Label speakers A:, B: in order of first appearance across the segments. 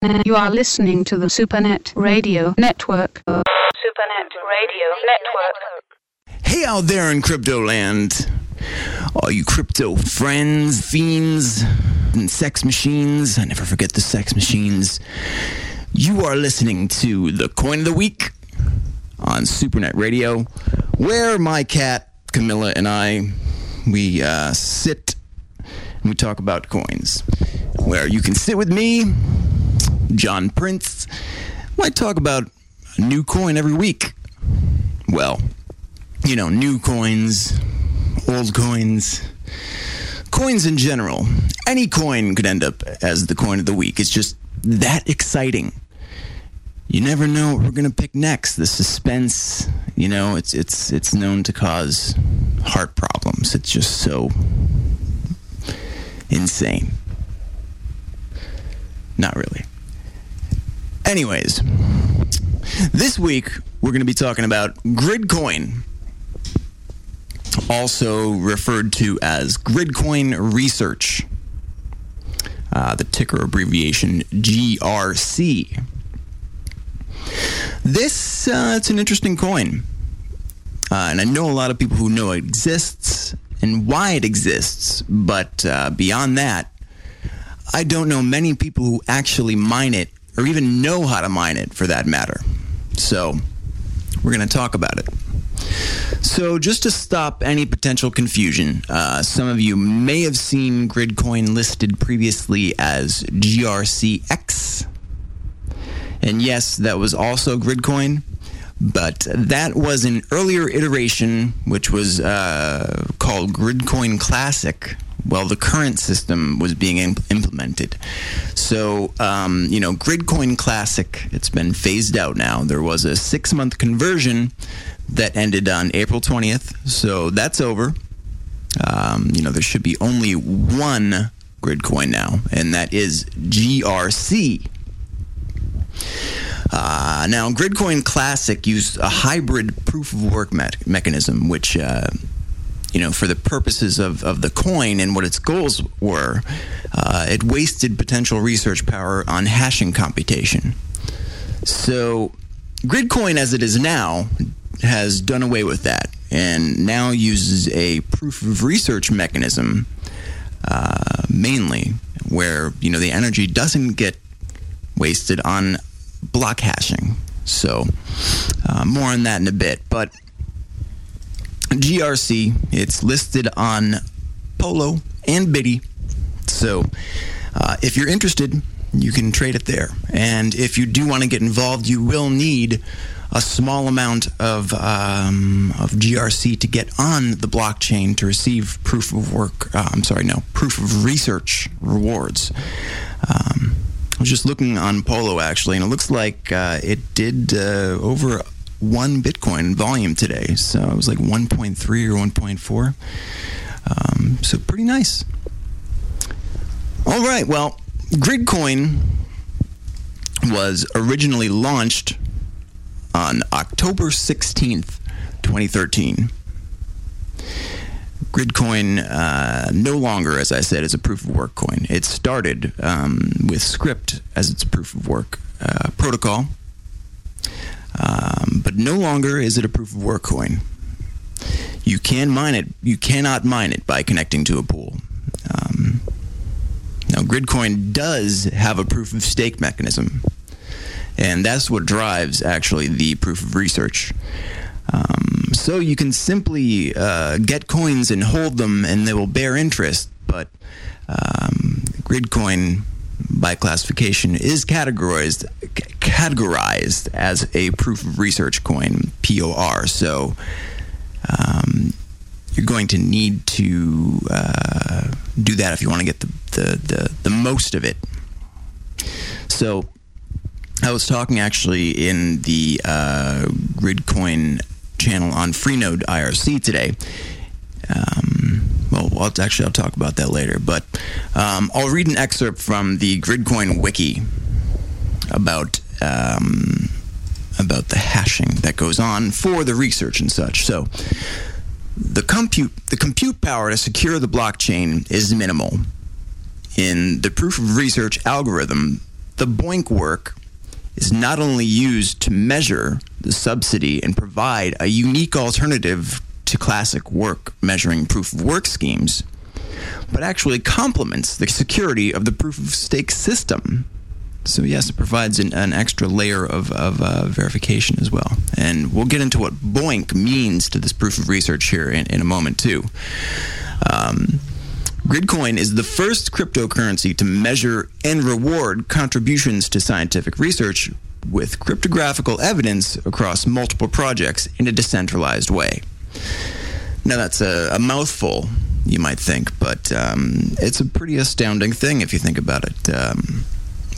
A: You are listening to the Supernet Radio Network. Supernet Radio Network.
B: Hey out there in crypto land. All you crypto friends, fiends, and sex machines. I never forget the sex machines. You are listening to the Coin of the Week on Supernet Radio, where my cat, Camilla, and I, we uh, sit and we talk about coins. Where you can sit with me, Jon Prince. might talk about a new coin every week. Well, you know, new coins, old coins, coins in general. Any coin could end up as the coin of the week. It's just that exciting. You never know what we're going to pick next. The suspense, you know, it's it's it's known to cause heart problems. It's just so insane. Not really. Anyways, this week we're going to be talking about Gridcoin, also referred to as Gridcoin Research, uh, the ticker abbreviation GRC. This uh, it's an interesting coin, uh, and I know a lot of people who know it exists and why it exists, but uh, beyond that, I don't know many people who actually mine it or even know how to mine it for that matter. So, we're going to talk about it. So, just to stop any potential confusion, uh, some of you may have seen Gridcoin listed previously as GRCX. And yes, that was also Gridcoin, but that was an earlier iteration, which was uh, called Gridcoin Classic, while the current system was being imp- implemented. So, um, you know, Gridcoin Classic, it's been phased out now. There was a six month conversion that ended on April 20th, so that's over. Um, you know, there should be only one Gridcoin now, and that is GRC. Uh, now, Gridcoin Classic used a hybrid proof of work me- mechanism, which, uh, you know, for the purposes of, of the coin and what its goals were, uh, it wasted potential research power on hashing computation. So, Gridcoin, as it is now, has done away with that and now uses a proof of research mechanism uh, mainly, where you know the energy doesn't get wasted on block hashing. So, uh, more on that in a bit. But GRC, it's listed on Polo and Biddy. So, uh, if you're interested, you can trade it there. And if you do want to get involved, you will need a small amount of um, of GRC to get on the blockchain to receive proof of work. Uh, I'm sorry, no, proof of research rewards. Um, I was just looking on Polo actually, and it looks like uh, it did uh, over one Bitcoin volume today. So it was like 1.3 or 1.4. Um, so pretty nice. All right, well, Gridcoin was originally launched on October 16th, 2013. Gridcoin uh, no longer, as I said, is a proof of work coin. It started um, with Scrypt as its proof of work uh, protocol, um, but no longer is it a proof of work coin. You can mine it. You cannot mine it by connecting to a pool. Um, now, Gridcoin does have a proof of stake mechanism, and that's what drives actually the proof of research. Um, so you can simply uh, get coins and hold them, and they will bear interest. But um, Gridcoin, by classification, is categorized categorized as a proof of research coin (POR). So um, you're going to need to uh, do that if you want to get the, the, the, the most of it. So I was talking actually in the uh, Gridcoin channel on Freenode IRC today. Um, well, I'll, actually, I'll talk about that later. But um, I'll read an excerpt from the Gridcoin wiki about um, about the hashing that goes on for the research and such. So, the compute the compute power to secure the blockchain is minimal. In the proof of research algorithm, the BOINC work is not only used to measure the subsidy and provide a unique alternative to classic work measuring proof of work schemes, but actually complements the security of the proof of stake system. So, yes, it provides an, an extra layer of, of uh, verification as well. And we'll get into what BOINC means to this proof of research here in, in a moment, too. Um, Gridcoin is the first cryptocurrency to measure and reward contributions to scientific research with cryptographical evidence across multiple projects in a decentralized way. Now, that's a, a mouthful, you might think, but um, it's a pretty astounding thing if you think about it. Um,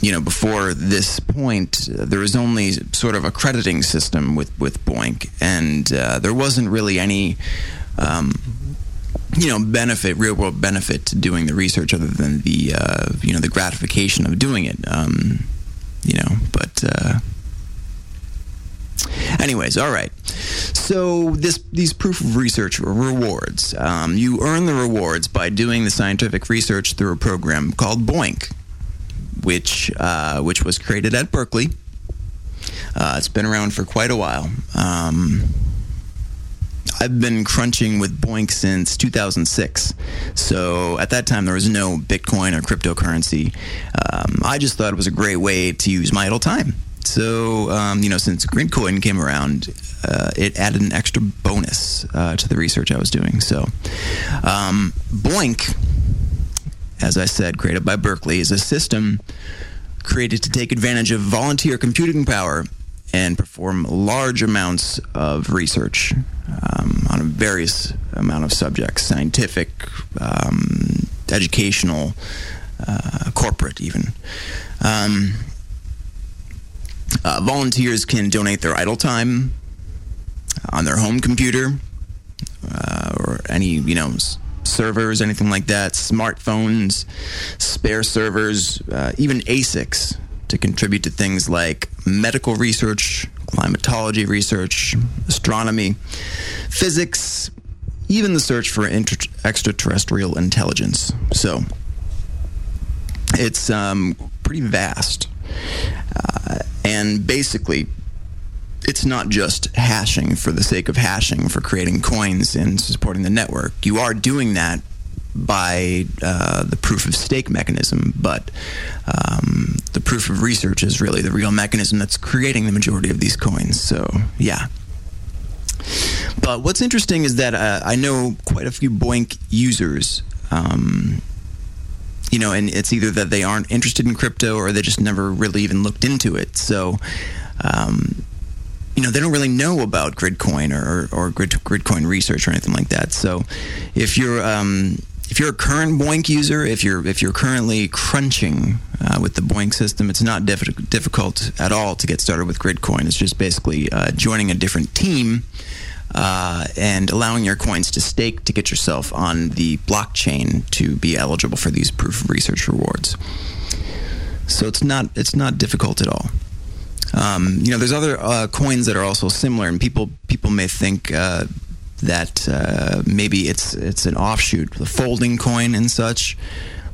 B: you know, before this point, there was only sort of a crediting system with, with BOINC, and uh, there wasn't really any um, you know benefit real world benefit to doing the research other than the uh, you know the gratification of doing it um, you know but uh, anyways all right. So this these proof of research rewards. Um, you earn the rewards by doing the scientific research through a program called BOINC which uh, which was created at Berkeley uh, it's been around for quite a while um, I've been crunching with BOINC since 2006. So at that time, there was no Bitcoin or cryptocurrency. Um, I just thought it was a great way to use my idle time. So, um, you know, since Gridcoin came around, uh, it added an extra bonus uh, to the research I was doing. So, um, BOINC, as I said, created by Berkeley, is a system created to take advantage of volunteer computing power and perform large amounts of research um, on a various amount of subjects scientific um, educational uh, corporate even. Um, uh, volunteers can donate their idle time on their home computer uh, or any you know servers anything like that smartphones spare servers uh, even asics to contribute to things like medical research, climatology research, astronomy, physics, even the search for inter- extraterrestrial intelligence. So it's um, pretty vast. Uh, and basically, it's not just hashing for the sake of hashing, for creating coins and supporting the network. You are doing that by uh, the proof of stake mechanism, but um, the proof of research is really the real mechanism that's creating the majority of these coins. So, yeah. But what's interesting is that uh, I know quite a few BOINC users. Um, you know, and it's either that they aren't interested in crypto or they just never really even looked into it. So, um, you know, they don't really know about Gridcoin or, or, or Grid, Gridcoin research or anything like that. So, if you're um, if you're a current BOINC user, if you're if you're currently crunching uh, with the BOINC system, it's not diff- difficult at all to get started with Gridcoin. It's just basically uh, joining a different team uh, and allowing your coins to stake to get yourself on the blockchain to be eligible for these proof of research rewards. So it's not it's not difficult at all. Um, you know, there's other uh, coins that are also similar, and people people may think uh, that uh, maybe it's it's an offshoot, the folding coin and such.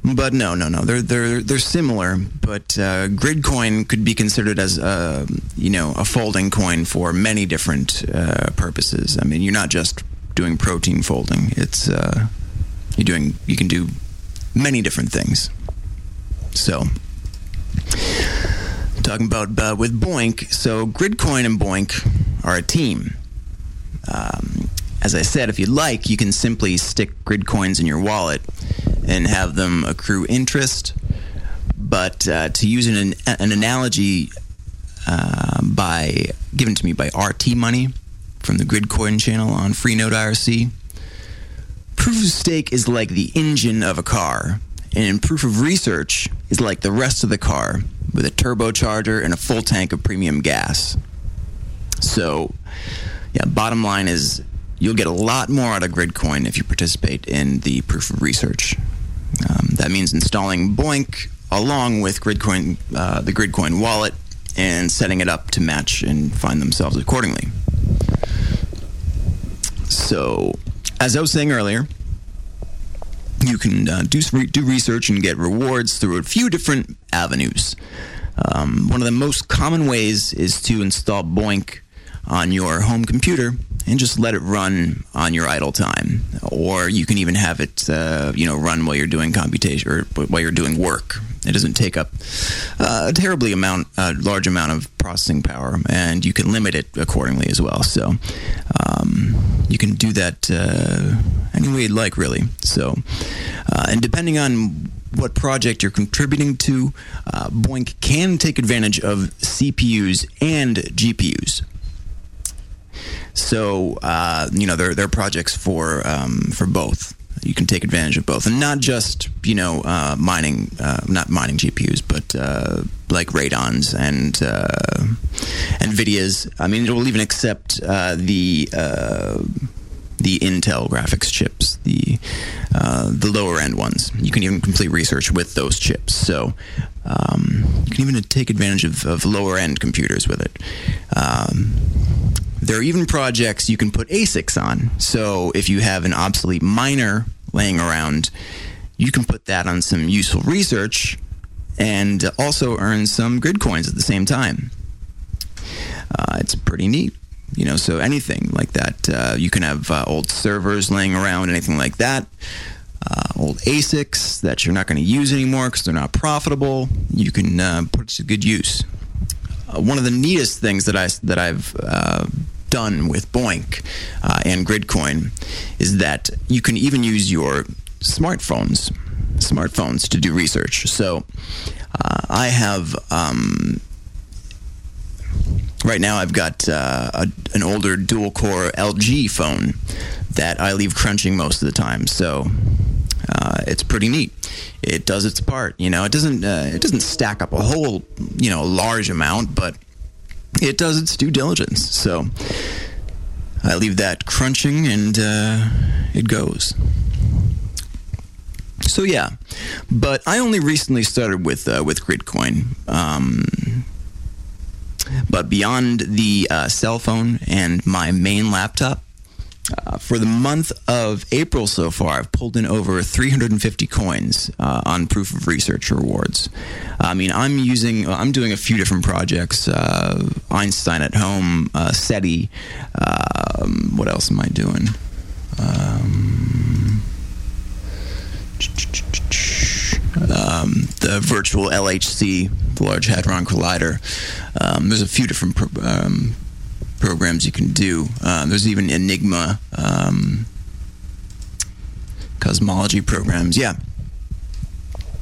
B: But no, no, no. They're they're they're similar, but uh, Gridcoin could be considered as a uh, you know a folding coin for many different uh, purposes. I mean, you're not just doing protein folding. It's uh, you're doing you can do many different things. So talking about uh, with BOINC. so Gridcoin and BOINC are a team. Um, as I said, if you'd like, you can simply stick grid coins in your wallet and have them accrue interest. But uh, to use an, an analogy uh, by given to me by RT Money from the Gridcoin channel on Freenode IRC, proof of stake is like the engine of a car, and proof of research is like the rest of the car with a turbocharger and a full tank of premium gas. So, yeah, bottom line is you'll get a lot more out of Gridcoin if you participate in the proof of research. Um, that means installing BOINC along with Gridcoin, uh, the Gridcoin wallet, and setting it up to match and find themselves accordingly. So, as I was saying earlier, you can uh, do do research and get rewards through a few different avenues. Um, one of the most common ways is to install BOINC on your home computer and just let it run on your idle time. Or you can even have it, uh, you know, run while you're doing computation or while you're doing work. It doesn't take up uh, a terribly amount, a large amount of processing power, and you can limit it accordingly as well. So um, you can do that uh, any way you'd like, really. So, uh, and depending on what project you're contributing to, uh, BOINC can take advantage of CPUs and GPUs. So uh, you know there there are projects for um, for both. You can take advantage of both, and not just you know uh, mining, uh, not mining GPUs, but uh, like Radeons and uh, Nvidias. I mean, it will even accept uh, the the Intel graphics chips, the uh, the lower end ones. You can even complete research with those chips. So um, you can even take advantage of, of, lower end computers with it. Um, there are even projects you can put ASICs on. So if you have an obsolete miner laying around, you can put that on some useful research and also earn some grid coins at the same time. Uh, it's pretty neat. You know, so anything like that. Uh, you can have uh, old servers laying around, anything like that. Uh, old ASICs that you're not going to use anymore because they're not profitable. You can uh, put to good use. Uh, one of the neatest things that I that I've done with BOINC uh, and Gridcoin is that you can even use your smartphones smartphones to do research. So uh, I have um, right now I've got uh, a, an older dual core LG phone that I leave crunching most of the time. So uh, it's pretty neat. It does its part. You know, it doesn't uh, it doesn't stack up a whole you know large amount, but it does its due diligence. So I leave that crunching, and uh, it goes. So yeah, but I only recently started with uh, with Gridcoin. Um, but beyond the uh, cell phone and my main laptop, uh, for the month of April so far, I've pulled in over 350 coins uh, on proof of research rewards. I mean, I'm using, I'm doing a few different projects. Uh, Einstein at home, uh, SETI. Um, what else am I doing? Um, um, the virtual LHC, the Large Hadron Collider. Um, there's a few different pro- um, programs you can do. Uh, there's even Enigma um, cosmology programs. Yeah.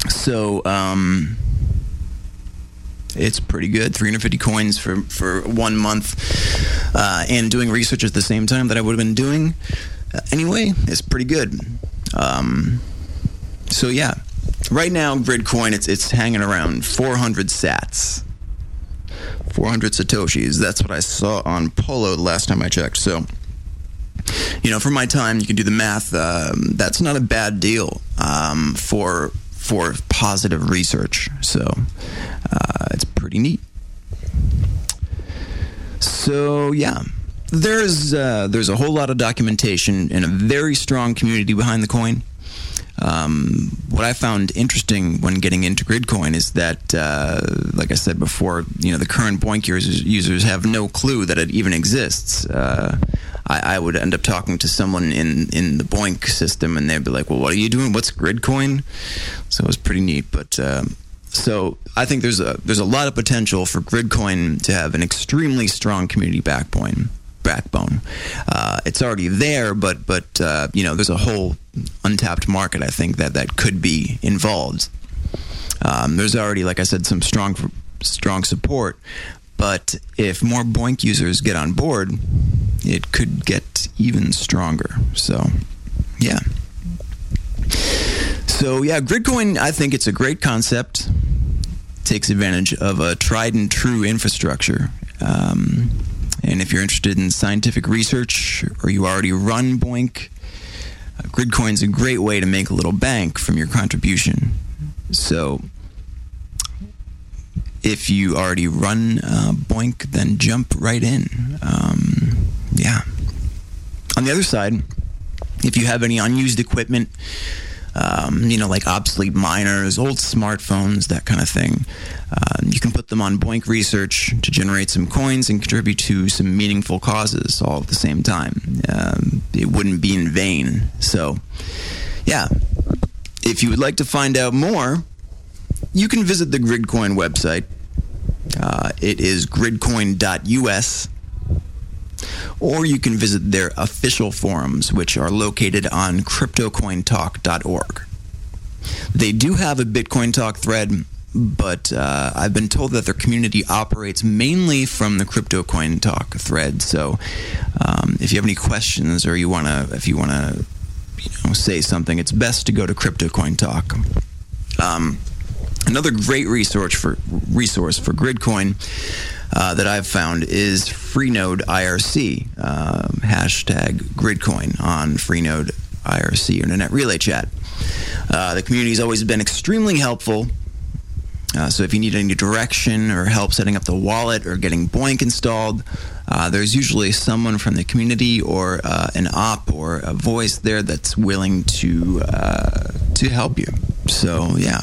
B: So um, it's pretty good. 350 coins for, for one month, uh, and doing research at the same time that I would have been doing uh, anyway is pretty good. Um, so yeah, right now Gridcoin it's it's hanging around 400 Sats. 400 satoshis. That's what I saw on Polo the last time I checked. So, you know, for my time, you can do the math. Um, that's not a bad deal um, for for positive research. So, uh, it's pretty neat. So, yeah. There's uh, there's a whole lot of documentation and a very strong community behind the coin. Um, what I found interesting when getting into Gridcoin is that, uh, like I said before, you know, the current BOINC users, users have no clue that it even exists. Uh, I, I, would end up talking to someone in, in the BOINC system, and they'd be like, "Well, what are you doing? What's Gridcoin?" So it was pretty neat. But um, so I think there's a there's a lot of potential for Gridcoin to have an extremely strong community backbone backbone. Uh, it's already there, but but uh, you know there's a whole untapped market. I think that that could be involved. Um, there's already, like I said, some strong strong support, but if more BOINC users get on board, it could get even stronger. So, yeah. So yeah, Gridcoin. I think it's a great concept. Takes advantage of a tried and true infrastructure. Um, and if you're interested in scientific research or you already run BOINC, uh, Gridcoin's a great way to make a little bank from your contribution. So if you already run uh, BOINC, then jump right in. Um, yeah. On the other side, if you have any unused equipment, um, you know, like obsolete miners, old smartphones, that kind of thing. Uh, you can put them on BOINC Research to generate some coins and contribute to some meaningful causes all at the same time. Um, it wouldn't be in vain. So, yeah. If you would like to find out more, you can visit the Gridcoin website. Uh, it is gridcoin.us or you can visit their official forums, which are located on cryptocointalk.org. They do have a Bitcoin Talk thread, but uh, I've been told that their community operates mainly from the Crypto Coin Talk thread. So, um, if you have any questions or you want to, if you want to, you know, say something, it's best to go to Crypto Coin Talk. Um, another great resource for resource for Gridcoin uh, that I've found is Freenode IRC, uh, hashtag Gridcoin on Freenode IRC Internet Relay Chat. Uh, the community has always been extremely helpful. Uh, so if you need any direction or help setting up the wallet or getting BOINC installed, uh, there's usually someone from the community or an op or a voice there that's willing to to help you. So yeah,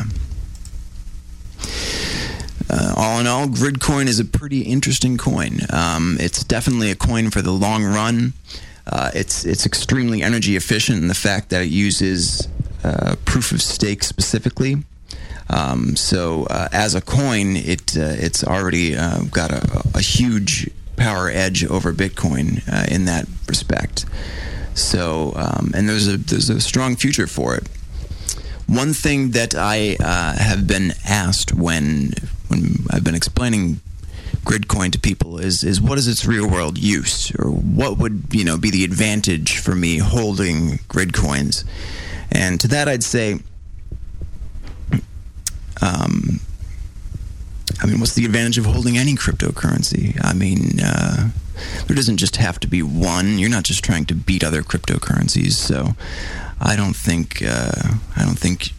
B: all in all, Gridcoin is a pretty interesting coin. Um, it's definitely a coin for the long run. Uh, it's it's extremely energy efficient in the fact that it uses uh, proof of stake specifically. Um, so uh, as a coin, it uh, it's already uh, got a, a, huge power edge over Bitcoin in that respect. So um, and there's a there's a strong future for it. One thing that I have been asked when when I've been explaining Gridcoin to people is is what is its real world use, or what would you know be the advantage for me holding Gridcoins? And to that, I'd say, um, I mean, what's the advantage of holding any cryptocurrency? I mean, uh, there doesn't just have to be one. You're not just trying to beat other cryptocurrencies. So, I don't think uh, I don't think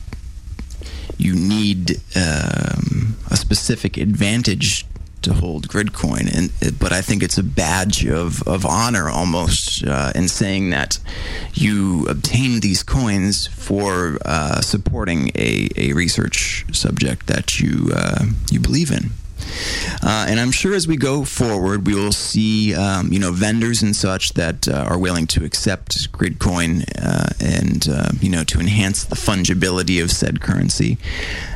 B: you need um, a specific advantage to hold Gridcoin, and but I think it's a badge of, of honor almost uh, in saying that you obtained these coins for uh, supporting a, a research subject that you uh, you believe in. Uh, and I'm sure as we go forward, we will see, um, you know, vendors and such that uh, are willing to accept Gridcoin uh, and, uh, you know, to enhance the fungibility of said currency.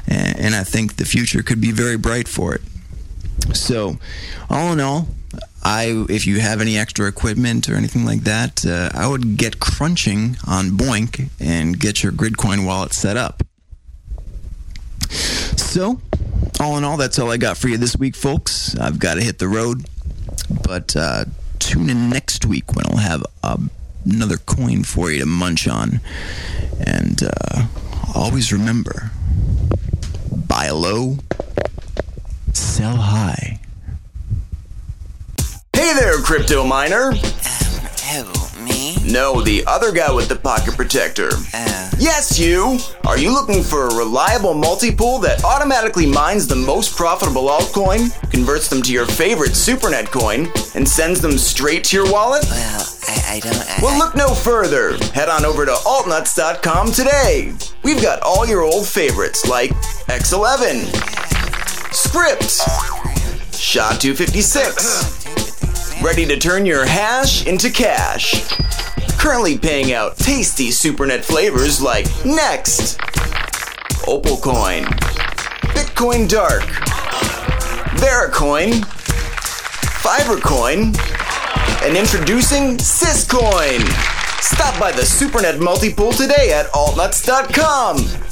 B: And, and I think the future could be very bright for it. So, all in all, I, if you have any extra equipment or anything like that, uh, I would get crunching on BOINC and get your Gridcoin wallet set up. So, all in all, that's all I got for you this week, folks. I've got to hit the road, but uh, tune in next week when I'll have uh, another coin for you to munch on. And uh, always remember buy low, sell high.
C: Hey there, crypto miner.
D: Um, who, me?
C: No, the other guy with the pocket protector.
D: Uh,
C: Yes, you! Are you looking for a reliable multi-pool that automatically mines the most profitable altcoin, converts them to your favorite SuperNet coin, and sends them straight to your wallet?
D: well, I, I don't. I,
C: Well, look no further. Head on over to altnuts.com today. We've got all your old favorites like X11, Scrypt, SHA-256, ready to turn your hash into cash. Currently paying out tasty SuperNet flavors like NXT, Opal Coin, Bitcoin Dark, VeriCoin, Fibercoin, and introducing Syscoin. Stop by the SuperNet multipool today at altnuts.com.